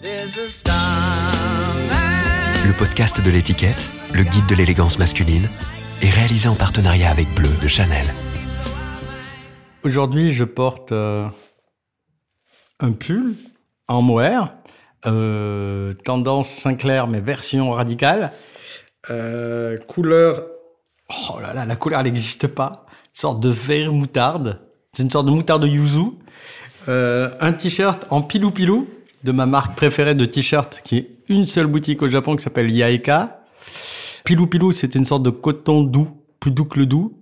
Le podcast de l'étiquette, le guide de l'élégance masculine, est réalisé en partenariat avec Bleu de Chanel. Aujourd'hui, je porte euh, un pull en mohair, euh, tendance Sinclair, mais version radicale. Euh, couleur, oh là là, la couleur, elle n'existe pas. Une sorte de vert moutarde. C'est une sorte de moutarde yuzu. Euh, un t-shirt en pilou pilou de ma marque préférée de t-shirt, qui est une seule boutique au Japon qui s'appelle Yaeka. Pilou pilou, c'est une sorte de coton doux, plus doux que le doux.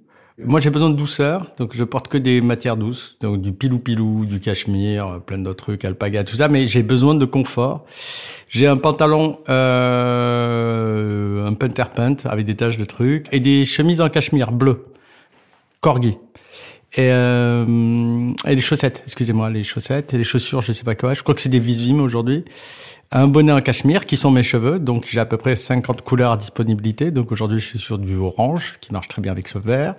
Moi, j'ai besoin de douceur, donc je porte que des matières douces, donc du pilou pilou, du cachemire, plein d'autres trucs, alpaga, tout ça. Mais j'ai besoin de confort. J'ai un pantalon, euh, un punterpunt avec des taches de trucs et des chemises en cachemire bleu, corgi. Et, euh, et des chaussettes, excusez-moi, les chaussettes et les chaussures, je sais pas quoi. Je crois que c'est des Visvim aujourd'hui. Un bonnet en cachemire qui sont mes cheveux, donc j'ai à peu près 50 couleurs à disponibilité. Donc aujourd'hui, je suis sur du orange qui marche très bien avec ce vert.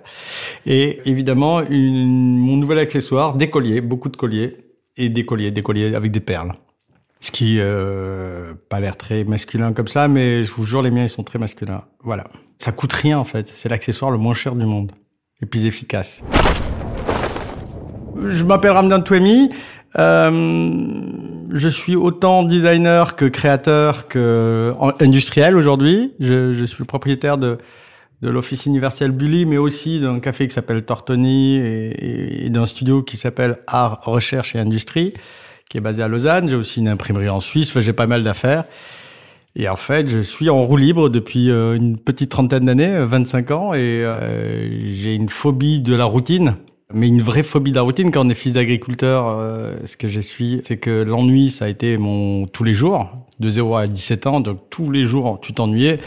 Et évidemment, une, mon nouvel accessoire, des colliers, beaucoup de colliers et des colliers, des colliers avec des perles. Ce qui euh, pas l'air très masculin comme ça, mais je vous jure, les miens ils sont très masculins. Voilà, ça coûte rien en fait. C'est l'accessoire le moins cher du monde et plus efficace. Je m'appelle Ramdan Touemi. Euh, je suis autant designer que créateur que industriel aujourd'hui. Je, je, suis le propriétaire de, de l'office universel Bully, mais aussi d'un café qui s'appelle Tortoni et, d'un studio qui s'appelle Art, Recherche et Industrie, qui est basé à Lausanne. J'ai aussi une imprimerie en Suisse. J'ai pas mal d'affaires. Et en fait, je suis en roue libre depuis euh, une petite trentaine d'années, 25 ans, et euh, j'ai une phobie de la routine. Mais une vraie phobie de la routine quand on est fils d'agriculteur, euh, ce que je suis, c'est que l'ennui, ça a été mon tous les jours, de 0 à 17 ans, donc tous les jours, tu t'ennuyais.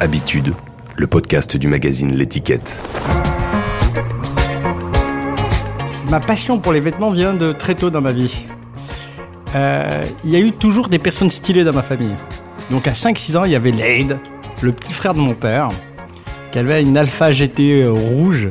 Habitude, le podcast du magazine L'étiquette. Ma passion pour les vêtements vient de très tôt dans ma vie. Euh, il y a eu toujours des personnes stylées dans ma famille. Donc à 5-6 ans, il y avait Lade, le petit frère de mon père, qui avait une Alpha GT rouge.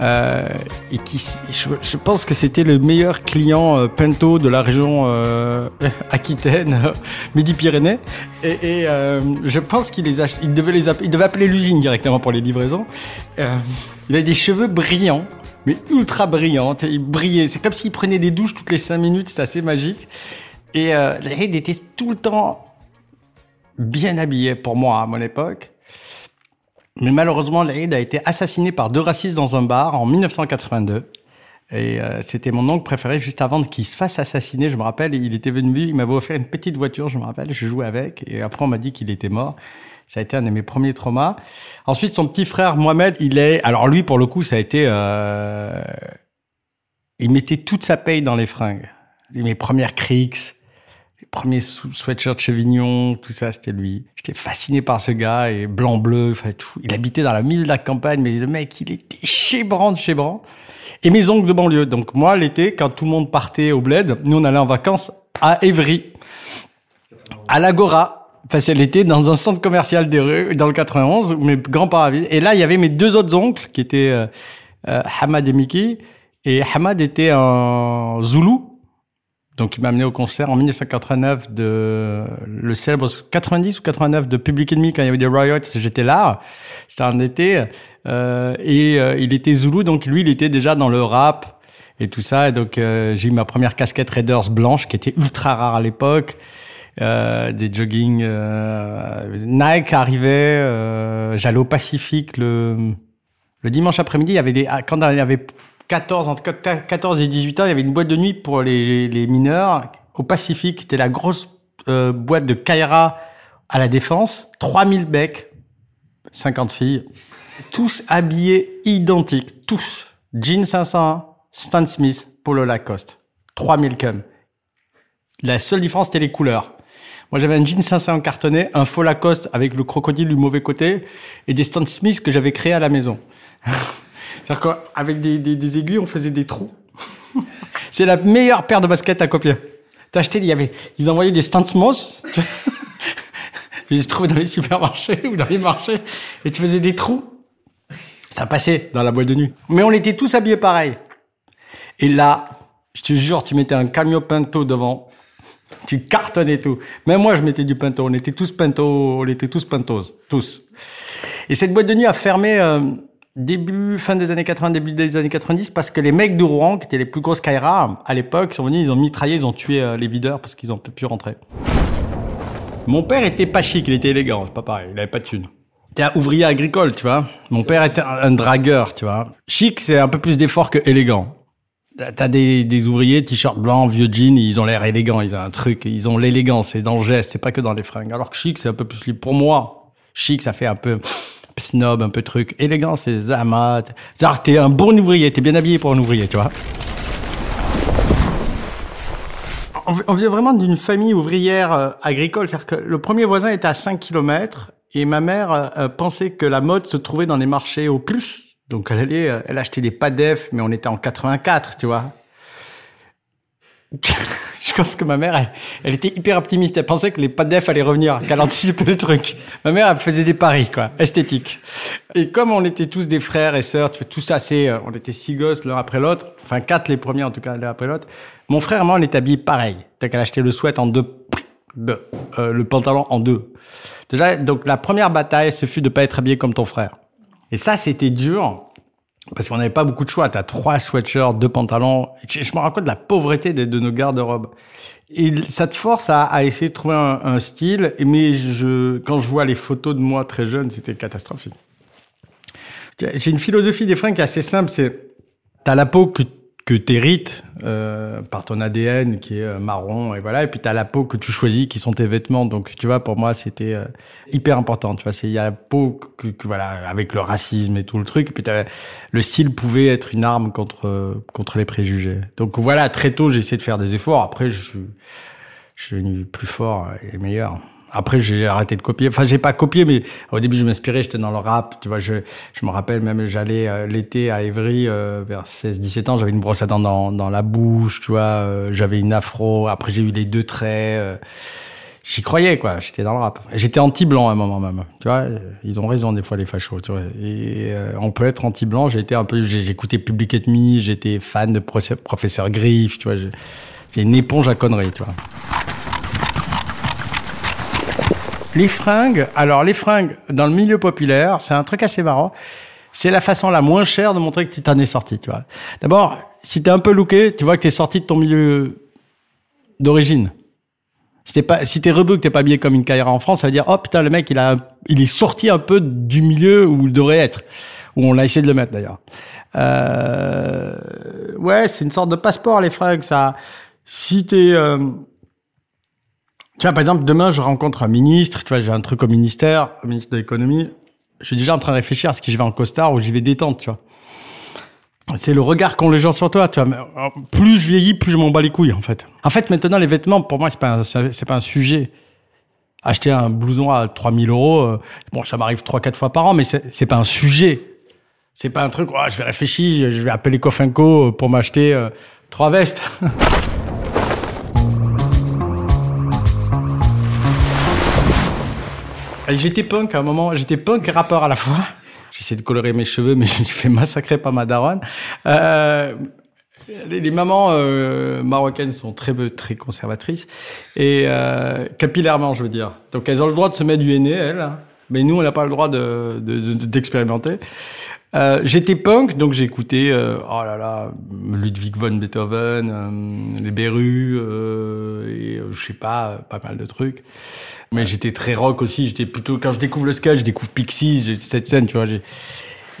Euh, et qui, je, pense que c'était le meilleur client euh, Pinto de la région euh, Aquitaine, Midi-Pyrénées. Et, euh, je pense qu'il les devait les il devait appeler l'usine directement pour les livraisons. Il avait des cheveux brillants, mais ultra brillants. Il brillait. C'est comme s'il prenait des douches toutes les cinq minutes. C'était assez magique. Et euh, était tout le temps bien habillé pour moi à mon époque. Mais malheureusement, Laïd a été assassiné par deux racistes dans un bar en 1982. Et euh, c'était mon oncle préféré juste avant qu'il se fasse assassiner. Je me rappelle, il était venu, il m'avait offert une petite voiture, je me rappelle, je jouais avec. Et après, on m'a dit qu'il était mort. Ça a été un de mes premiers traumas. Ensuite, son petit frère Mohamed, il est... Alors lui, pour le coup, ça a été... Euh... Il mettait toute sa paye dans les fringues. Mes premières Crix, les premiers sweatshirts Chevignon, tout ça, c'était lui. J'étais fasciné par ce gars, et blanc-bleu, enfin tout. Il habitait dans la mille de la campagne, mais le mec, il était chébrant de chébrant. Et mes oncles de banlieue. Donc moi, l'été, quand tout le monde partait au bled, nous, on allait en vacances à Évry, à l'Agora. Enfin, c'est l'été dans un centre commercial des rues, dans le 91, où mes grands-parents. Et là, il y avait mes deux autres oncles, qui étaient euh, euh, Hamad et Mickey. Et Hamad était un Zoulou, donc, il m'a amené au concert en 1989 de le célèbre 90 ou 89 de Public Enemy quand il y avait des riots. J'étais là. C'était en été. Euh, et euh, il était Zulu, donc lui, il était déjà dans le rap et tout ça. Et donc, euh, j'ai eu ma première casquette Raiders blanche qui était ultra rare à l'époque. Euh, des jogging. Nike arrivait. J'allais au Pacifique le le dimanche après-midi. Il y avait des quand il y avait 14, entre 14 et 18 ans, il y avait une boîte de nuit pour les, les mineurs au Pacifique. C'était la grosse euh, boîte de Kaira à la Défense. 3000 becs, 50 filles, tous habillés identiques, tous. Jean 501, Stan Smith, Polo Lacoste. 3000 cum. La seule différence, c'était les couleurs. Moi, j'avais un jean 500 cartonné, un faux Lacoste avec le crocodile du mauvais côté et des Stan Smith que j'avais créés à la maison. C'est-à-dire qu'avec des, des, des, aiguilles, on faisait des trous. c'est la meilleure paire de baskets à copier. T'as acheté, il y avait, ils envoyaient des Stansmos. Je les ai trouvés dans les supermarchés ou dans les marchés. Et tu faisais des trous. Ça passait dans la boîte de nuit. Mais on était tous habillés pareil. Et là, je te jure, tu mettais un camion pinto devant. Tu cartonnais tout. Même moi, je mettais du pinto. On était tous pinto, on était tous pintos. Tous. Et cette boîte de nuit a fermé, euh, début, fin des années 80, début des années 90, parce que les mecs de Rouen, qui étaient les plus grosses Kaira, à l'époque, sont venus, ils ont mitraillé, ils ont tué euh, les videurs parce qu'ils ont pu rentrer. Mon père était pas chic, il était élégant, c'est pas pareil, il avait pas de thunes. C'était un ouvrier agricole, tu vois. Mon père était un, un dragueur, tu vois. Chic, c'est un peu plus d'effort que élégant. T'as des, des ouvriers, t-shirt blanc, vieux jeans, ils ont l'air élégants, ils ont un truc, ils ont l'élégance, c'est dans le geste, c'est pas que dans les fringues. Alors que chic, c'est un peu plus libre. Pour moi, chic, ça fait un peu snob, un peu truc. Élégant, c'est Zama. T'es un bon ouvrier, t'es bien habillé pour un ouvrier, tu vois. On vient vraiment d'une famille ouvrière euh, agricole. C'est-à-dire que le premier voisin était à 5 km et ma mère euh, euh, pensait que la mode se trouvait dans les marchés au plus. Donc elle allait, euh, elle achetait des padef, mais on était en 84, tu vois. je pense que ma mère, elle, elle, était hyper optimiste. Elle pensait que les padef allaient revenir, qu'elle anticipait le truc. Ma mère, elle faisait des paris, quoi, esthétiques. Et comme on était tous des frères et sœurs, tous assez, on était six gosses l'un après l'autre, enfin quatre les premiers en tout cas l'un après l'autre. Mon frère moi, on était habillés pareil. T'as qu'à acheter le sweat en deux, deux euh, le pantalon en deux. Déjà, donc la première bataille, ce fut de pas être habillé comme ton frère. Et ça, c'était dur. Parce qu'on n'avait pas beaucoup de choix. T'as trois sweatshirts, deux pantalons. Je, me rends compte de la pauvreté de, nos garde-robes. Et ça te force à, essayer de trouver un, un, style. Mais je, quand je vois les photos de moi très jeune, c'était catastrophique. J'ai une philosophie des fringues qui est assez simple. C'est, t'as la peau que que t'hérites euh, par ton ADN qui est euh, marron et voilà. Et puis t'as la peau que tu choisis qui sont tes vêtements. Donc tu vois pour moi c'était euh, hyper important. Tu vois c'est il y a la peau que, que, voilà avec le racisme et tout le truc. Et puis le style pouvait être une arme contre contre les préjugés. Donc voilà très tôt j'ai essayé de faire des efforts. Après je suis je suis devenu plus fort et meilleur après, j'ai arrêté de copier. Enfin, j'ai pas copié, mais au début, je m'inspirais, j'étais dans le rap. Tu vois, je, je me rappelle même, j'allais euh, l'été à Évry, euh, vers 16-17 ans, j'avais une brosse à dents dans, dans la bouche, tu vois, euh, j'avais une afro. Après, j'ai eu les deux traits. Euh, J'y croyais, quoi. J'étais dans le rap. J'étais anti-blanc à un moment même. Tu vois, ils ont raison des fois, les fachos, tu vois. Et euh, on peut être anti-blanc. J'ai été un peu, j'écoutais Public Enemy, j'étais fan de Professeur Griff, tu vois. J'ai une éponge à conneries, tu vois. Les fringues, alors les fringues dans le milieu populaire, c'est un truc assez marrant. C'est la façon la moins chère de montrer que tu t'en es sorti, tu vois. D'abord, si t'es un peu looké, tu vois que t'es sorti de ton milieu d'origine. Si t'es pas, si t'es que t'es pas habillé comme une carrière en France, ça veut dire, oh putain, le mec, il a, il est sorti un peu du milieu où il devrait être. Où on a essayé de le mettre, d'ailleurs. Euh, ouais, c'est une sorte de passeport, les fringues, ça. Si t'es, euh, tu vois, par exemple, demain, je rencontre un ministre, tu vois, j'ai un truc au ministère, au ministre de l'économie. Je suis déjà en train de réfléchir à ce que je vais en costard ou j'y vais détente, tu vois. C'est le regard qu'ont les gens sur toi, tu vois. Euh, plus je vieillis, plus je m'en bats les couilles, en fait. En fait, maintenant, les vêtements, pour moi, c'est pas c'est pas un sujet. Acheter un blouson à 3000 euros, euh, bon, ça m'arrive trois, quatre fois par an, mais c'est pas un sujet. C'est pas un truc, oh, je vais réfléchir, je vais appeler Cofinco pour m'acheter euh, vestes. J'étais punk à un moment, j'étais punk et rappeur à la fois. J'essaie de colorer mes cheveux, mais je me fais massacrer par ma daronne. Euh, les, les, mamans euh, marocaines sont très très conservatrices et euh, capillairement, je veux dire. Donc elles ont le droit de se mettre du henné, elles, hein. mais nous, on n'a pas le droit d'expérimenter. De, de, euh, j'étais punk, donc j'écoutais, euh, oh là là, Ludwig von Beethoven, euh, les Berus, et je sais pas, pas mal de trucs. Mais j'étais très rock aussi. J'étais plutôt quand je découvre le sketch, je découvre Pixies, cette scène, tu vois.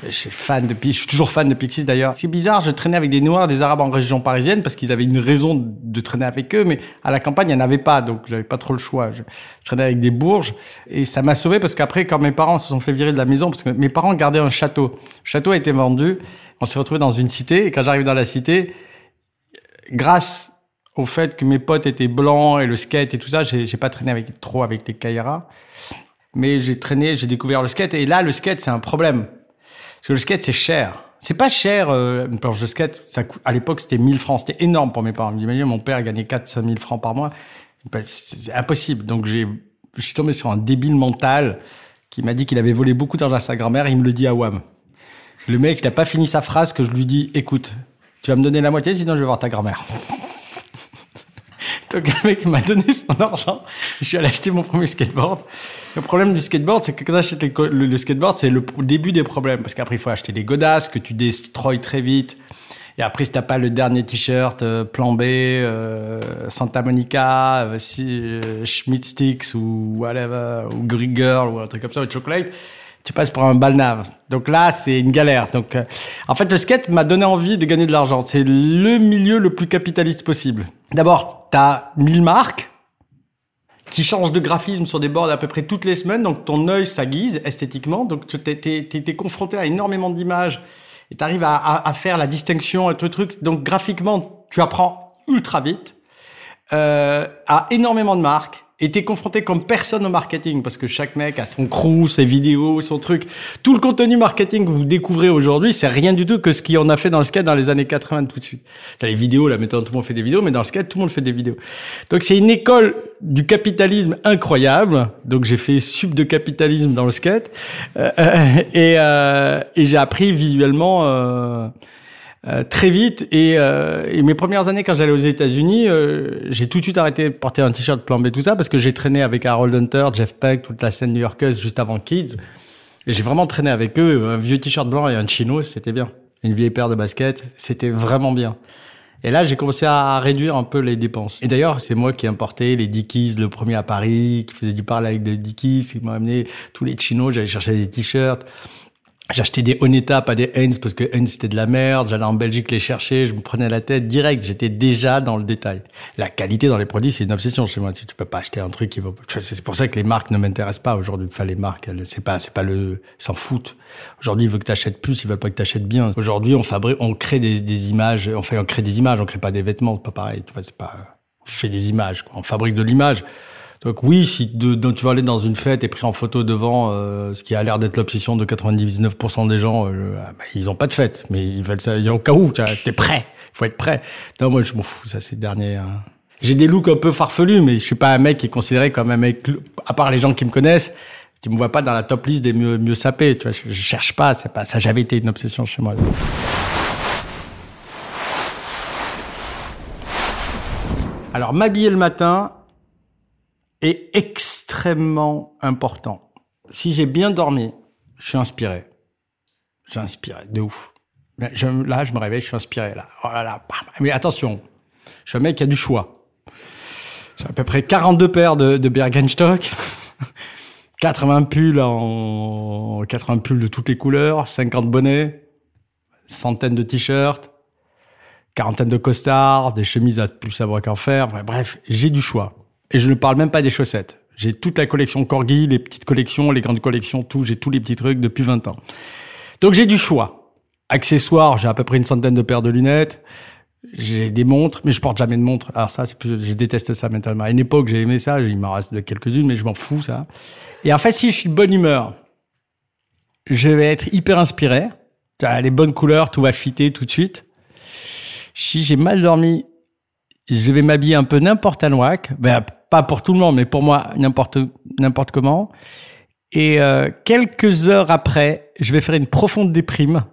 Je suis fan de Pixies. Je suis toujours fan de Pixies d'ailleurs. C'est bizarre, je traînais avec des Noirs, des Arabes en région parisienne parce qu'ils avaient une raison de traîner avec eux, mais à la campagne, il n'y en avait pas, donc j'avais pas trop le choix. Je, traînais avec des Bourges et ça m'a sauvé parce qu'après, quand mes parents se sont fait virer de la maison, parce que mes parents gardaient un château. Le château a été vendu. On s'est retrouvé dans une cité et quand j'arrive dans la cité, grâce au fait que mes potes étaient blancs et le skate et tout ça, j'ai pas traîné avec trop avec des Kaira. Mais j'ai traîné, j'ai découvert le skate et là le skate c'est un problème. Parce que le skate c'est cher. C'est pas cher euh, une planche de skate, ça à l'époque c'était 1000 francs, c'était énorme pour mes parents. Vous imaginez mon père gagnait 4 5 000 francs par mois. C'est impossible. Donc j'ai je suis tombé sur un débile mental qui m'a dit qu'il avait volé beaucoup d'argent à sa grand-mère. Il me le dit à Wam. Le mec, il n'a pas fini sa phrase que je lui dis, écoute, tu vas me donner la moitié, sinon je vais voir ta grand-mère. Le mec m'a donné son argent. Je suis allé acheter mon premier skateboard. Le problème du skateboard, c'est que quand tu achètes le, le, skateboard, c'est le début des problèmes. Parce qu'après, il faut acheter des godasses que tu destroys très vite. Et après, si t'as pas le dernier t-shirt euh, Plan B, euh, Santa Monica, euh, euh, Schmidt Sticks ou whatever, ou Greek Girl ou un truc comme ça, ou Chocolate, tu passes pour un balnave. Donc là, c'est une galère. Donc, en fait, le skate m'a donné envie de gagner de l'argent. C'est le milieu le plus capitaliste possible. D'abord, t'as 1000 marques qui changent de graphisme sur des boards à peu près toutes les semaines. Donc, ton œil s'aiguise esthétiquement. Donc, t'es confronté à énormément d'images et tu arrives à, à, à, faire la distinction entre truc. Donc graphiquement, tu apprends ultra vite, euh, à énormément de marques et t'es confronté comme personne au marketing parce que chaque mec a son crew, ses vidéos, son truc. Tout le contenu marketing que vous découvrez aujourd'hui, c'est rien du tout que ce qu'on a fait dans le skate dans les années 80 tout de suite. T'as les vidéos, là maintenant tout le monde fait des vidéos, mais dans le skate tout le monde fait des vidéos. Donc c'est une école du capitalisme incroyable. Donc j'ai fait sub de capitalisme dans le skate euh, et, euh, et j'ai appris visuellement. Euh, euh, très vite. Et, euh, et, mes premières années, quand j'allais aux États-Unis, euh, j'ai tout de suite arrêté de porter un t-shirt plan B, tout ça, parce que j'ai traîné avec Harold Hunter, Jeff Peck, toute la scène new-yorkaise juste avant Kids. Et j'ai vraiment traîné avec eux. Un vieux t-shirt blanc et un chino, c'était bien. Une vieille paire de baskets, c'était vraiment bien. Et là, j'ai commencé à réduire un peu les dépenses. Et d'ailleurs, c'est moi qui ai les Dickies, le premier à Paris, qui faisait du parler avec des Dickies, qui m'a amené tous les chinos, j'allais chercher des t-shirts. J'achetais des Oneta, pas des Heinz, parce que Heinz c'était de la merde. J'allais en Belgique les chercher, je me prenais la tête direct. J'étais déjà dans le détail. La qualité dans les produits, c'est une obsession chez moi. Tu, tu peux pas acheter un truc qui. C'est pour ça que les marques ne m'intéressent pas aujourd'hui. Enfin, les marques, c'est pas, c'est pas le, s'en foutent. Aujourd'hui, ils veulent que t'achètes plus, ils veulent pas que t'achètes bien. Aujourd'hui, on fabrique, on crée des, images. On crée des images, on crée pas des vêtements. Pas pareil. Tu vois, c'est pas. On fait des images. Quoi. On fabrique de l'image. Donc oui, si tu vas aller dans une fête et pris en photo devant euh, ce qui a l'air d'être l'obsession de 99% des gens, euh, bah, ils ont pas de fête, mais ils veulent ça. Au cas où, tu es prêt, faut être prêt. Non, moi je m'en fous, ça c'est dernier. Hein. J'ai des looks un peu farfelus, mais je suis pas un mec qui est considéré comme un mec, à part les gens qui me connaissent, tu me vois pas dans la top liste des mieux, mieux sapés. Tu vois, je, je cherche pas, c'est pas, ça n'a jamais été une obsession chez moi. Alors m'habiller le matin, est extrêmement important. Si j'ai bien dormi, je suis inspiré. Je suis inspiré, de ouf. Là, je me réveille, je suis inspiré. Là. Oh là là, Mais attention, je suis un mec qui a du choix. J'ai à peu près 42 paires de, de Bergenstock, 80 pulls en 80 pulls de toutes les couleurs, 50 bonnets, centaines de t-shirts, quarantaine de costards, des chemises à plus savoir qu'en faire. Bref, j'ai du choix. Et je ne parle même pas des chaussettes. J'ai toute la collection Corgi, les petites collections, les grandes collections, tout. J'ai tous les petits trucs depuis 20 ans. Donc j'ai du choix. Accessoires, j'ai à peu près une centaine de paires de lunettes. J'ai des montres, mais je porte jamais de montre. Alors ça, plus, je déteste ça maintenant. À une époque, j'ai aimé ça. Il m'en reste de quelques-unes, mais je m'en fous, ça. Et en fait, si je suis de bonne humeur, je vais être hyper inspiré. Les bonnes couleurs, tout va fitter tout de suite. Si j'ai mal dormi, je vais m'habiller un peu n'importe à. Ben, pas pour tout le monde, mais pour moi, n'importe, n'importe comment. Et euh, quelques heures après, je vais faire une profonde déprime.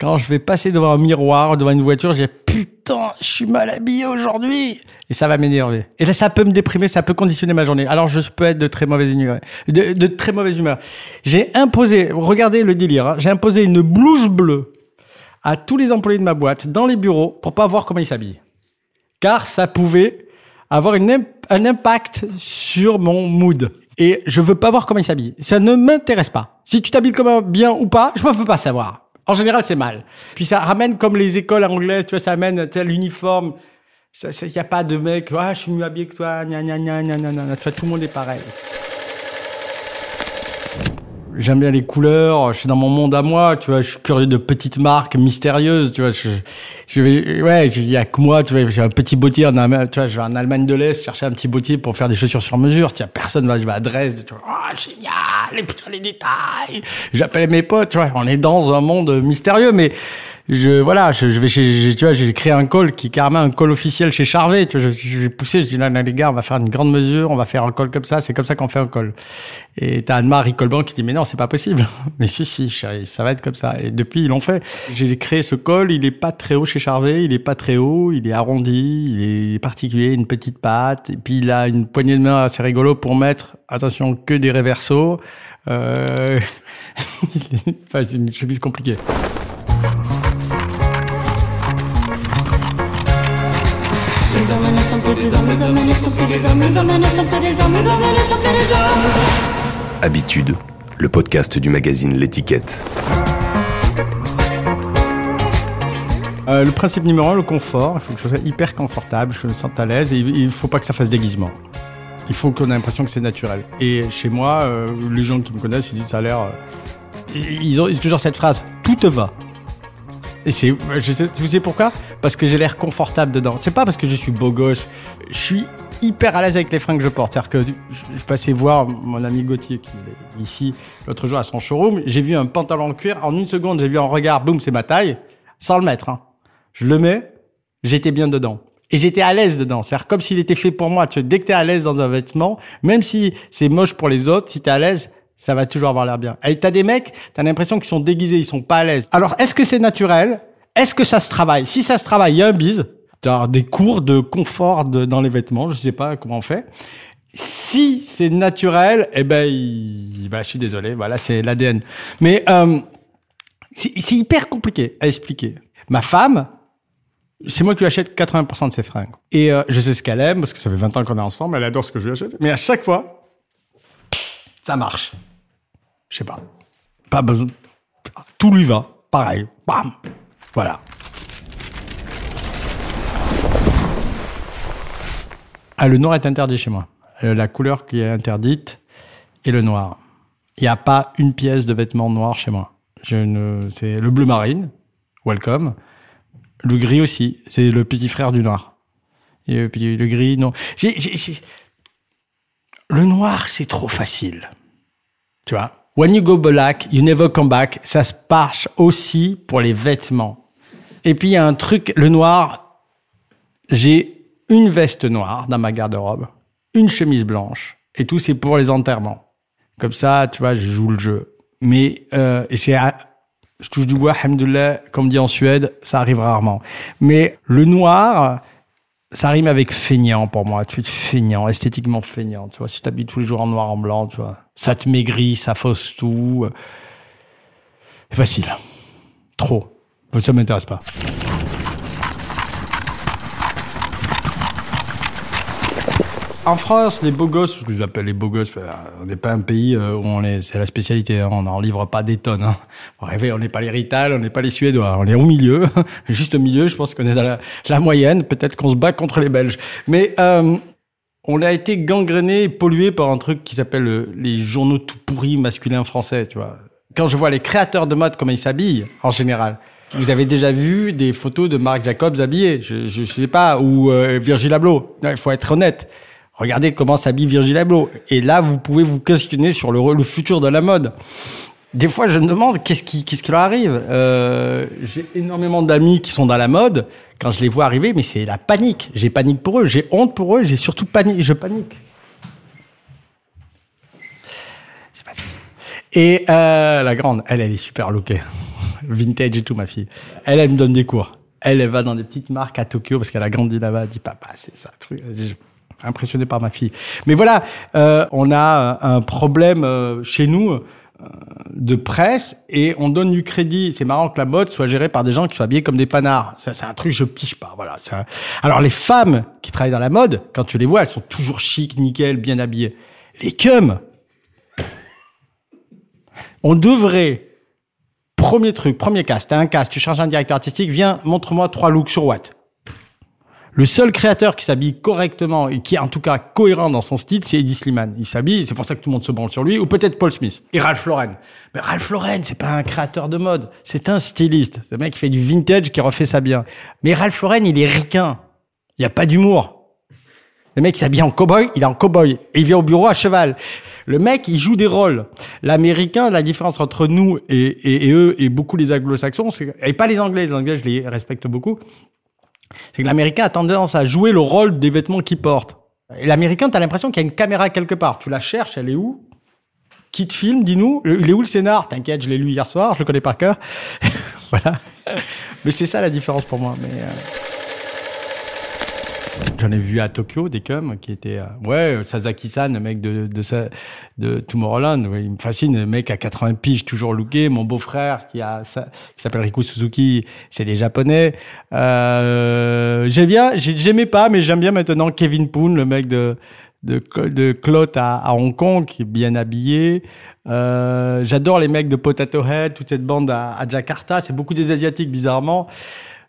Quand je vais passer devant un miroir, devant une voiture, j'ai putain, je suis mal habillé aujourd'hui. Et ça va m'énerver. Et là, ça peut me déprimer, ça peut conditionner ma journée. Alors, je peux être de très mauvaise humeur. De, très. J'ai imposé, regardez le délire, hein, j'ai imposé une blouse bleue à tous les employés de ma boîte dans les bureaux pour pas voir comment ils s'habillent car ça pouvait avoir un impact sur mon mood. Et je veux pas voir comment il s'habille. Ça ne m'intéresse pas. Si tu t'habilles comme bien ou pas, je ne veux pas savoir. En général, c'est mal. Puis ça ramène comme les écoles anglaises, tu vois, ça amène l'uniforme. Il n'y a pas de mec, ah, je suis mieux habillé que toi, gna gna gna gna gna. Tu vois, tout le monde est pareil j'aime bien les couleurs, je suis dans mon monde à moi, tu vois, je suis curieux de petites marques mystérieuses, tu vois, je vais, ouais, il y a que moi, tu vois, j'ai un petit bottier en tu vois, je vais en Allemagne de l'Est chercher un petit bottier pour faire des chaussures sur mesure, tiens, personne va, je vais à Dresde, tu vois, oh, génial, les putain, les détails. J'appelle mes potes, tu vois, on est dans un monde mystérieux, mais je voilà, je, je vais chez, tu vois, j'ai créé un call qui carrément un call officiel chez Charvet. Tu vois, je, je vais pousser, je dis là, les gars, on va faire une grande mesure, on va faire un call comme ça, c'est comme ça qu'on fait un call. Et t'as Anne-Marie Colban qui dit mais non, c'est pas possible. mais si si, chérie, ça va être comme ça. Et depuis ils l'ont fait. J'ai créé ce col, il est pas très haut chez Charvet, il est pas très haut, il est arrondi, il est particulier, une petite patte, et puis il a une poignée de main assez rigolo pour mettre, attention, que des réversos. Euh... enfin, c'est une chemise compliquée. Habitude, le podcast du magazine L'étiquette. Euh, le principe numéro un, le confort. Il faut que je sois hyper confortable, je me sente à l'aise et il ne faut pas que ça fasse déguisement. Il faut qu'on ait l'impression que c'est naturel. Et chez moi, euh, les gens qui me connaissent, ils disent ça a l'air. euh, ils ont toujours cette phrase tout te va. Et c'est, je sais, vous savez pourquoi? Parce que j'ai l'air confortable dedans. C'est pas parce que je suis beau gosse. Je suis hyper à l'aise avec les fringues que je porte. C'est-à-dire que je, passais voir mon ami Gauthier qui est ici l'autre jour à son showroom. J'ai vu un pantalon en cuir. En une seconde, j'ai vu en regard, boum, c'est ma taille, sans le mettre. Hein. Je le mets, j'étais bien dedans. Et j'étais à l'aise dedans. C'est-à-dire comme s'il était fait pour moi. Tu dès que t'es à l'aise dans un vêtement, même si c'est moche pour les autres, si t'es à l'aise, ça va toujours avoir l'air bien. Et t'as des mecs, t'as l'impression qu'ils sont déguisés, ils sont pas à l'aise. Alors, est-ce que c'est naturel? Est-ce que ça se travaille? Si ça se travaille, il y a un bise. T'as des cours de confort dans les vêtements, je sais pas comment on fait. Si c'est naturel, eh ben, il- bah, je suis désolé, voilà, c'est l'ADN. Mais euh, c'est hyper compliqué à expliquer. Ma femme, c'est moi qui lui achète 80% de ses fringues. Et euh, je sais ce qu'elle aime, parce que ça fait 20 ans qu'on est ensemble, elle adore ce que je lui achète. Mais à chaque fois, ça marche. Je sais pas. Pas besoin. Tout lui va. Pareil. Bam. Voilà. Ah, le noir est interdit chez moi. Euh, la couleur qui est interdite est le noir. Il n'y a pas une pièce de vêtement noir chez moi. C'est le bleu marine. Welcome. Le gris aussi. C'est le petit frère du noir. Et puis le gris, non. J'ai- Le noir, c'est trop facile. Tu vois? When you go black, you never come back. Ça se passe aussi pour les vêtements. Et puis, il y a un truc, le noir, j'ai une veste noire dans ma garde-robe, une chemise blanche, et tout, c'est pour les enterrements. Comme ça, tu vois, je joue le jeu. Mais, euh, et c'est, à- je touche du bois, comme dit en Suède, ça arrive rarement. Mais le noir, ça rime avec feignant pour moi. Tu es feignant, esthétiquement feignant. Tu vois, si tu tous les jours en noir, en blanc, tu vois, ça te maigrit, ça fausse tout. C'est facile. Trop. Ça m'intéresse pas. En France, les beaux gosses, ce que j'appelle les beaux gosses, euh, on n'est pas un pays euh, où on est, c'est la spécialité, hein, on n'en livre pas des tonnes. Hein. On n'est pas les Rital, on n'est pas les Suédois, on est au milieu, juste au milieu. Je pense qu'on est dans la, moyenne. Peut-être qu'on se bat contre les Belges, mais euh, on a été gangréné, et pollué par un truc qui s'appelle euh, les journaux tout pourris masculins français. Tu vois, quand je vois les créateurs de mode comment ils s'habillent en général. Vous avez déjà vu des photos de Marc Jacobs habillé, je, je sais pas, ou Virgil Abloh. Il faut être honnête. Regardez comment s'habille Virgil Abloh. Et là, vous pouvez vous questionner sur le, futur de la mode. Des fois, je me demande qu'est-ce qui, qu'est-ce qui leur arrive? Euh, j'ai énormément d'amis qui sont dans la mode. Quand je les vois arriver, mais c'est la panique. J'ai panique pour eux. J'ai honte pour eux. J'ai surtout panique. Je panique. Et euh, la grande, elle, elle est super lookée. Vintage et tout, ma fille. Elle, elle me donne des cours. Elle, elle va dans des petites marques à Tokyo parce qu'elle a grandi là-bas. Elle dit, papa, c'est ça, truc. Impressionné par ma fille. Mais voilà, euh, on a un problème euh, chez nous euh, de presse et on donne du crédit. C'est marrant que la mode soit gérée par des gens qui sont habillés comme des panards. C'est un truc je piche pas. Voilà. Alors les femmes qui travaillent dans la mode, quand tu les vois, elles sont toujours chic, nickel, bien habillées. Les cums, on devrait Premier truc, premier cast, t'as un cast, tu charges un directeur artistique, viens, montre-moi trois looks sur Watt. Le seul créateur qui s'habille correctement et qui est en tout cas cohérent dans son style, c'est Eddie Slimane. Il s'habille, c'est pour ça que tout le monde se branle sur lui, ou peut-être Paul Smith et Ralph Lauren. Mais Ralph Lauren, c'est pas un créateur de mode, c'est un styliste. C'est un mec qui fait du vintage, qui refait ça bien. Mais Ralph Lauren, il est ricain. Il y a pas d'humour. Le mec, il s'habille en cow-boy, il est en cow-boy. Et il vient au bureau à cheval. Le mec, il joue des rôles. L'américain, la différence entre nous et, et, eux et beaucoup les anglo-saxons, et pas les anglais, les anglais, je les respecte beaucoup, c'est que l'américain a tendance à jouer le rôle des vêtements qu'il porte. Et l'américain, t'as l'impression qu'il y a une caméra quelque part. Tu la cherches, elle est où? Qui te filme Dis-nous. Il est où le scénar? T'inquiète, je l'ai lu hier soir, je le connais par cœur. voilà. Mais c'est ça la différence pour moi. Mais euh, J'en ai vu à Tokyo des cums qui étaient euh, ouais Sasaki-san, le mec de de, de Tomorrowland, il me fascine, le mec à 80 piges toujours looké. Mon beau-frère qui a qui s'appelle Riku Suzuki, c'est des japonais. Euh, j'aime bien, j'aimais pas, mais j'aime bien maintenant Kevin Poon, le mec de de, de Cloth à, Hong Kong, qui est bien habillé. Euh, J'adore les mecs de Potato Head, toute cette bande à Jakarta. C'est beaucoup des asiatiques bizarrement.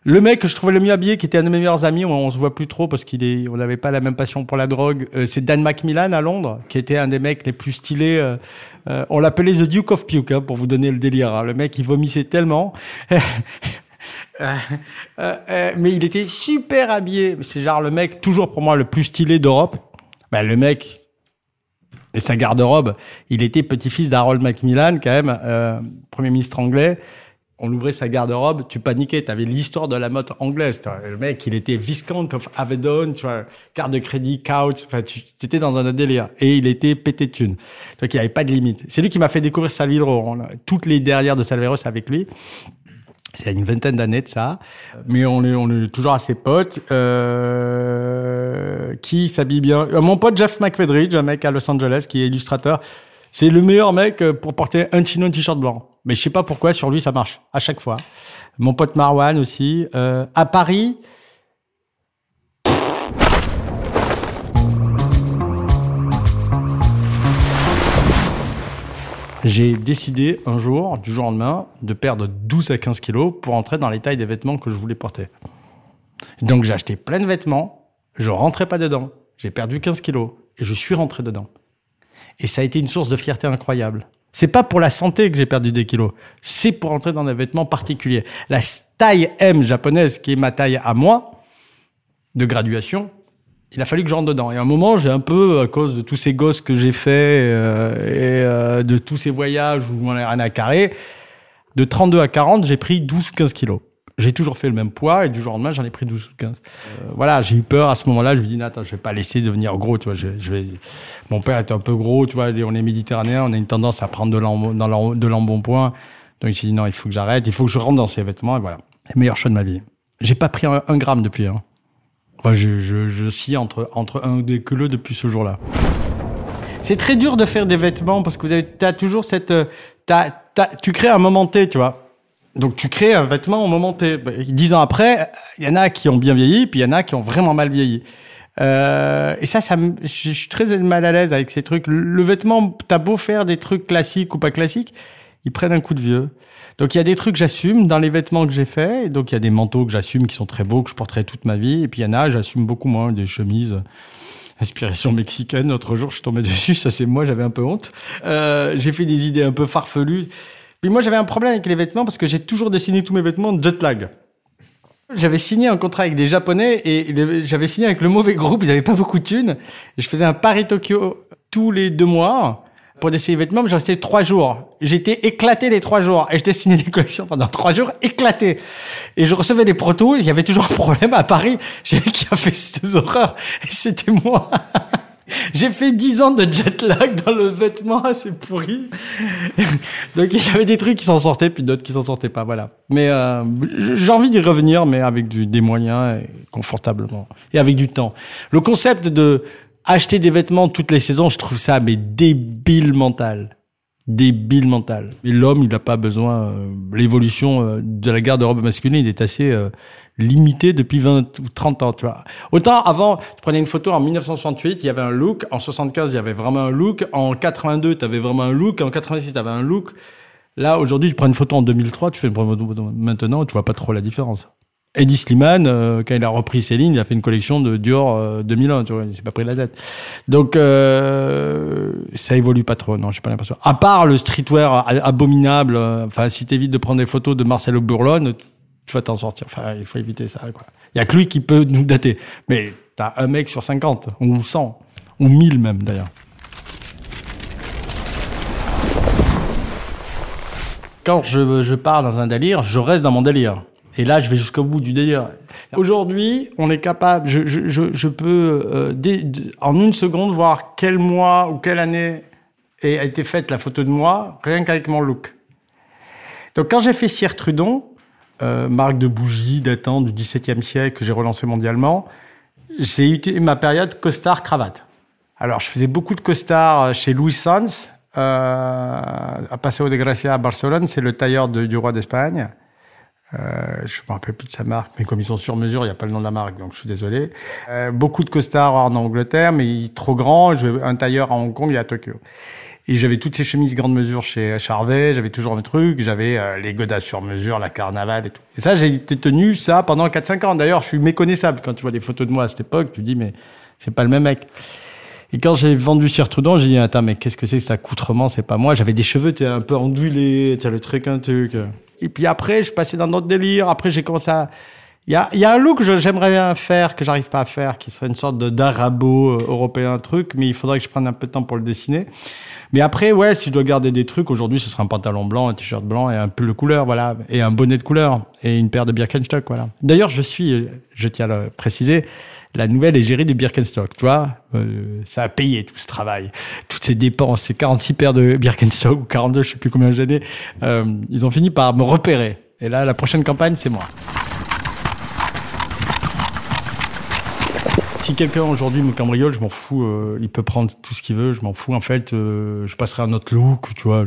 Le mec que je trouvais le mieux habillé, qui était un de mes meilleurs amis, on, on se voit plus trop parce qu'il est, on n'avait pas la même passion pour la drogue. Euh, c'est Dan Macmillan à Londres, qui était un des mecs les plus stylés. Euh, euh, on l'appelait The Duke of Puke hein, pour vous donner le délire. Hein. Le mec, il vomissait tellement. mais il était super habillé. C'est genre le mec toujours pour moi le plus stylé d'Europe. Ben, le mec et sa garde-robe, il était petit-fils d'Harold Macmillan quand même, premier ministre anglais on ouvrait sa garde-robe, tu paniquais, tu avais l'histoire de la mode anglaise. Le mec, il était Viscount of Avedon, tu vois, carte de crédit, couch, enfin, tu étais dans un délire. Et il était pété de thunes. Donc, il avait pas de limite. C'est lui qui m'a fait découvrir Salvador. Toutes les derrières de Salvador, c'est avec lui. C'est une vingtaine d'années de ça, mais on est on est toujours assez potes. Euh, qui s'habille bien? Euh, Mon pote Jeff McFedridge, un mec à Los Angeles qui est illustrateur. C'est le meilleur mec euh, pour porter un chino, un t-shirt blanc. Mais je sais pas pourquoi, sur lui, ça marche. À chaque fois. Mon pote Marwan aussi. Euh, à Paris... J'ai décidé un jour, du jour au lendemain, de perdre 12 à 15 kilos pour entrer dans les tailles des vêtements que je voulais porter. Donc j'ai acheté plein de vêtements, je rentrais pas dedans. J'ai perdu 15 kilos et je suis rentré dedans. Et ça a été une source de fierté incroyable. C'est pas pour la santé que j'ai perdu des kilos. C'est pour entrer dans des vêtements particuliers. La taille M japonaise, qui est ma taille à moi, de graduation, il a fallu que je rentre dedans. Et à un moment, j'ai un peu, à cause de tous ces gosses que j'ai fait euh, et euh, de tous ces voyages où on est rien à carré, de 32 à 40, j'ai pris 12 ou 15 kilos j'ai toujours fait le même poids et du jour au lendemain, j'en ai pris 12 ou 15. Euh, voilà, j'ai eu peur à ce moment-là. Je me dis, attends, je vais pas laisser devenir gros, tu vois. Je, je vais... Mon père était un peu gros, tu vois. On est méditerranéen, on a une tendance à prendre de l'embonpoint. Donc, il s'est dit, non, il faut que j'arrête, il faut que je rentre dans ces vêtements et voilà. Les meilleurs choix de ma vie. J'ai pas pris un, gramme depuis. Hein. Enfin, je, je, je scie entre, entre un ou deux kilos depuis ce jour-là. C'est très dur de faire des vêtements parce que vous avez, as toujours cette, euh, t'as, tu crées un moment T, tu vois donc tu crées un vêtement au moment T. Dix ans après, il y en a qui ont bien vieilli, puis il y en a qui ont vraiment mal vieilli. Euh, et ça, ça, je suis très mal à l'aise avec ces trucs. Le, vêtement, t'as beau faire des trucs classiques ou pas classiques, ils prennent un coup de vieux. Donc il y a des trucs que j'assume dans les vêtements que j'ai faits. Donc il y a des manteaux que j'assume qui sont très beaux, que je porterai toute ma vie. Et puis il y en a, j'assume beaucoup moins, des chemises. Inspiration mexicaine. L'autre jour, je suis tombé dessus. Ça, c'est moi, j'avais un peu honte. Euh, j'ai fait des idées un peu farfelues. Puis moi, j'avais un problème avec les vêtements parce que j'ai toujours dessiné tous mes vêtements de jet lag. J'avais signé un contrat avec des Japonais et j'avais signé avec le mauvais groupe, ils avaient pas beaucoup de thunes. je faisais un Paris-Tokyo tous les deux mois pour dessiner les vêtements, mais je restais trois jours. J'étais éclaté les trois jours et je dessinais des collections pendant trois jours éclaté. Et je recevais des protos, il y avait toujours un problème à Paris. J'ai qui a fait ces horreurs et c'était moi. J'ai fait 10 ans de jet lag dans le vêtement assez pourri. Donc il y avait des trucs qui s'en sortaient, puis d'autres qui s'en sortaient pas. Voilà. Mais euh, j'ai envie d'y revenir, mais avec du, des moyens, et confortablement, et avec du temps. Le concept de acheter des vêtements toutes les saisons, je trouve ça mais débile mental débile mental. Et l'homme, il n'a pas besoin. Euh, l'évolution euh, de la garde-robe masculine, il est assez euh, limité depuis 20 ou 30 ans, tu vois. Autant avant, tu prenais une photo en 1968, il y avait un look. En 75, il y avait vraiment un look. En 82, tu avais vraiment un look. En 86, tu avais un look. Là, aujourd'hui, tu prends une photo en 2003, tu fais une photo maintenant, tu vois pas trop la différence. Eddie Slimane, euh, quand il a repris Céline, il a fait une collection de Dior euh, 2001, tu vois, il s'est pas pris la tête. Donc euh, ça évolue pas trop, non, j'ai pas l'impression. À part le streetwear abominable, euh, enfin si t'évites de prendre des photos de Marcelo Burlone, tu vas t'en sortir. Enfin, il faut éviter ça, quoi. Il y a que lui qui peut nous dater. Mais t'as un mec sur 50, ou 100, ou 1000 même d'ailleurs. Quand je, je pars dans un délire, je reste dans mon délire. Et là, je vais jusqu'au bout du délire. Aujourd'hui, on est capable, je, peux euh, en une seconde voir quel mois ou quelle année a été faite la photo de moi, rien qu'avec mon look. Donc quand j'ai fait Sierre Trudon, euh, marque de bougies datant du XVIIe siècle que j'ai relancé mondialement, j'ai eu ma période costard cravate. Alors je faisais beaucoup de costards chez Louis euh, à Paseo de Gracia à Barcelone, c'est le tailleur du roi d'Espagne. Euh, je me rappelle plus de sa marque, mais comme ils sont sur mesure, il n'y a pas le nom de la marque, donc je suis désolé. Euh, beaucoup de costards en Angleterre, mais trop grand. Un tailleur à Hong Kong et à Tokyo. Et j'avais toutes ces chemises grande mesure chez Charvet, j'avais toujours mes trucs, j'avais euh, les godasses sur mesure, la carnaval et tout. Et ça, j'ai été tenu ça pendant 4-5 ans. D'ailleurs, je suis méconnaissable quand tu vois des photos de moi à cette époque, tu dis, mais c'est pas le même mec. Et quand j'ai vendu Sir Trudon, j'ai dit, attends, mais qu'est-ce que c'est que cet accoutrement? C'est pas moi. J'avais des cheveux, sais, un peu ondulés, tu sais, le truc, un truc. Et puis après, je passais dans d'autres délires. Après, j'ai commencé à, il y a, un look que j'aimerais bien faire, que j'arrive pas à faire, qui serait une sorte de d'arabo européen truc, mais il faudrait que je prenne un peu de temps pour le dessiner. Mais après, ouais, si je dois garder des trucs, aujourd'hui, ce sera un pantalon blanc, un t-shirt blanc et un pull de couleur, voilà, et un bonnet de couleur et une paire de Birkenstock, voilà. D'ailleurs, je suis, je tiens à le préciser, la nouvelle égérie des Birkenstock, tu vois, euh, ça a payé tout ce travail, toutes ces dépenses, ces 46 paires de Birkenstock ou 42, je sais plus combien j'ai euh, ils ont fini par me repérer. Et là, la prochaine campagne, c'est moi. Si quelqu'un aujourd'hui me cambriole, je m'en fous. euh, il peut prendre tout ce qu'il veut, je m'en fous. En fait, euh, je passerai un autre look, tu vois.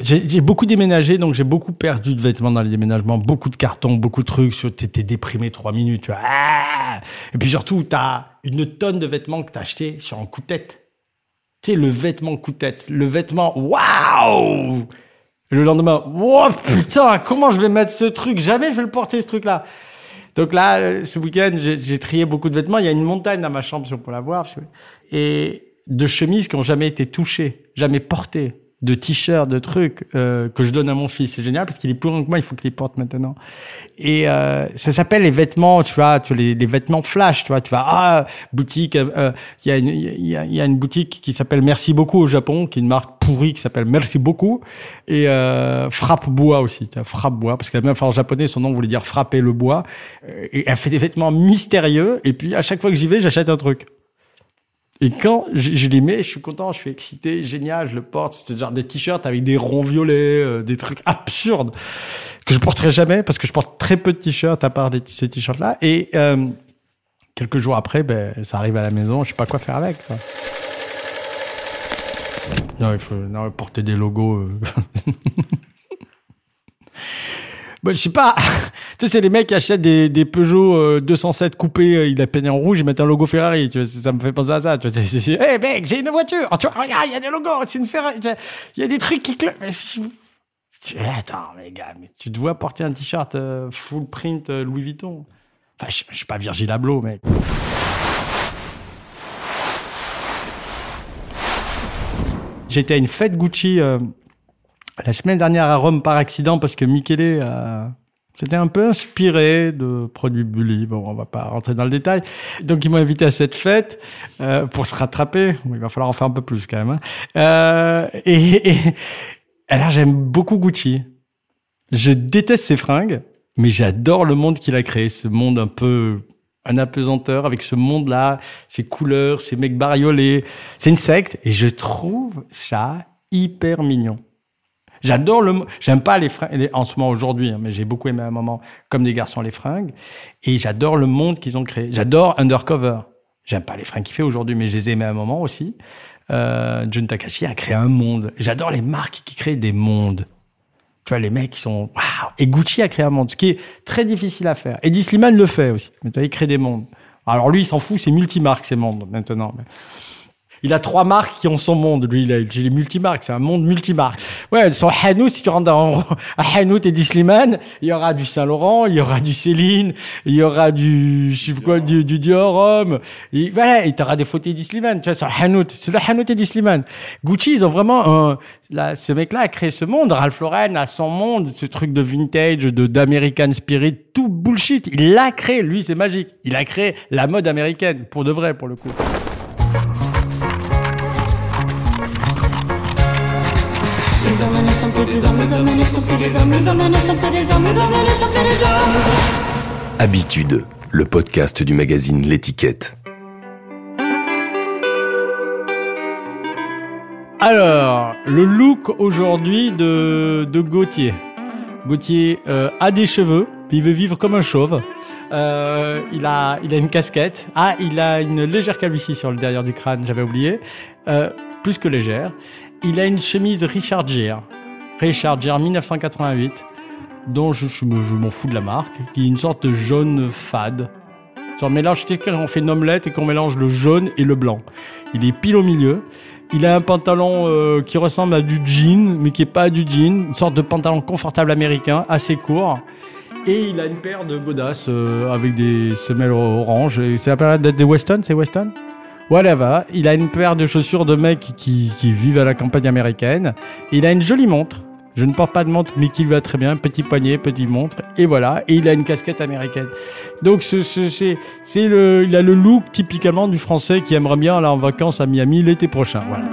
J'ai beaucoup déménagé, donc j'ai beaucoup perdu de vêtements dans les déménagements, beaucoup de cartons, beaucoup de trucs. T'étais déprimé trois minutes, tu vois. Ah Et puis surtout, t'as une tonne de vêtements que t'as acheté sur un coup de tête. Tu sais, le vêtement coup de tête, le vêtement, waouh Le lendemain, wow, putain, comment je vais mettre ce truc? Jamais je vais le porter, ce truc-là. Donc là, euh, ce week-end, j'ai trié beaucoup de vêtements. Il y a une montagne dans ma chambre, si on peut la voir. Et de chemises qui ont jamais été touchées, jamais portées, de t-shirts, de trucs euh, que je donne à mon fils. C'est génial parce qu'il est plus grand que moi, il faut qu'il les porte maintenant. Et euh, ça s'appelle les vêtements, tu vois, tu les, les vêtements flash, tu vois. Tu vas ah boutique, euh, euh, il y a une y a, y a une boutique qui s'appelle Merci beaucoup au Japon, qui est une marque pourrie qui s'appelle Merci beaucoup et euh, Frappe bois aussi, tu Frappe bois parce que même en japonais son nom voulait dire frapper le bois. Et elle fait des vêtements mystérieux et puis à chaque fois que j'y vais, j'achète un truc. Et quand je, je les mets, je suis content, je suis excité, génial, je le porte. C'est genre des t-shirts avec des ronds violets, euh, des trucs absurdes que je porterai jamais parce que je porte très peu de t-shirts à part ces t-shirts-là. Et euh, quelques jours après, ben, ça arrive à la maison, je sais pas quoi faire avec. Non, il faut non, porter des logos. euh. Bah, je sais pas. tu sais, c'est les mecs qui achètent des, des Peugeot euh, 207 coupés, euh, il a peiné en rouge, ils mettent un logo Ferrari. Tu vois, ça me fait penser à ça. Tu vois, c'est, c'est, hey mec, j'ai une voiture. Oh, tu vois, regarde, il y a des logos, c'est une Ferrari. Il y a des trucs qui clochent. Attends, mais gars, mais tu te vois porter un t-shirt euh, full print euh, Louis Vuitton. Enfin, je, suis pas Virgil Abloh, mec. J'étais à une fête Gucci euh, la semaine dernière à Rome par accident parce que Michele euh, s'était un peu inspiré de produits Bully. Bon, on va pas rentrer dans le détail. Donc, ils m'ont invité à cette fête euh, pour se rattraper. Il va falloir en faire un peu plus quand même. hein. Euh, et, et alors, j'aime beaucoup Gucci. Je déteste ses fringues, mais j'adore le monde qu'il a créé. Ce monde un peu un apesanteur avec ce monde-là, ses couleurs, ses mecs bariolés. C'est une secte et je trouve ça hyper mignon. J'adore le, mo- j'aime pas les fringues, en ce moment aujourd'hui, hein, mais j'ai beaucoup aimé à un moment, comme des garçons les fringues. Et j'adore le monde qu'ils ont créé. J'adore Undercover. J'aime pas les fringues qu'il fait aujourd'hui, mais je les aimais à un moment aussi. Euh, Jun Takashi a créé un monde. J'adore les marques qui créent des mondes. Tu vois, les mecs qui sont, waouh! Et Gucci a créé un monde, ce qui est très difficile à faire. Eddie Slimane le fait aussi. Mais tu vois, il crée des mondes. Alors lui, il s'en fout, c'est multimarque, ces mondes, maintenant. Mais- Il a trois marques qui ont son monde. Lui, il a, il est multimarque. C'est un monde multimarque. Ouais, son Hanout, si tu rentres dans à Hanout et Disliman, il y aura du Saint-Laurent, il y aura du Céline, il y aura du, je sais pas quoi, du, du Dior voilà, et t'auras des photos Disliman. Tu vois, sur Hanout. C'est le Hanout et Disliman. Gucci, ils ont vraiment, là, ce mec-là a créé ce monde. Ralph Lauren a son monde, ce truc de vintage, de, d'American Spirit, tout bullshit. Il l'a créé. Lui, c'est magique. Il a créé la mode américaine. Pour de vrai, pour le coup. Habitude, le podcast du magazine L'étiquette. Alors, le look aujourd'hui de, de Gauthier. Gauthier euh, a des cheveux, puis il veut vivre comme un chauve. Euh, il a, il a une casquette. Ah, il a une légère calvitie sur le derrière du crâne, j'avais oublié. Euh, plus que légère. Il a une chemise Richard Gere. Richard Gere 1988, dont je, je, me- je m'en fous de la marque, qui est une sorte de jaune fade. Sur mélange, on fait une omelette et qu'on mélange le jaune et le blanc. Il est pile au milieu. Il a un pantalon euh, qui ressemble à du jean, mais qui est pas du jean. Une sorte de pantalon confortable américain, assez court. Et il a une paire de godasses euh, avec des semelles orange. C'est la période des Weston, c'est Weston? Whatever. Il a une paire de chaussures de mecs qui, qui vivent à la campagne américaine. Il a une jolie montre. Je ne porte pas de montre, mais qui lui va très bien. Petit poignet, petite montre. Et voilà. Et il a une casquette américaine. Donc, ce, ce- c'est, c'est le, il a le look typiquement du français qui aimerait bien aller en vacances à Miami l'été prochain. Voilà.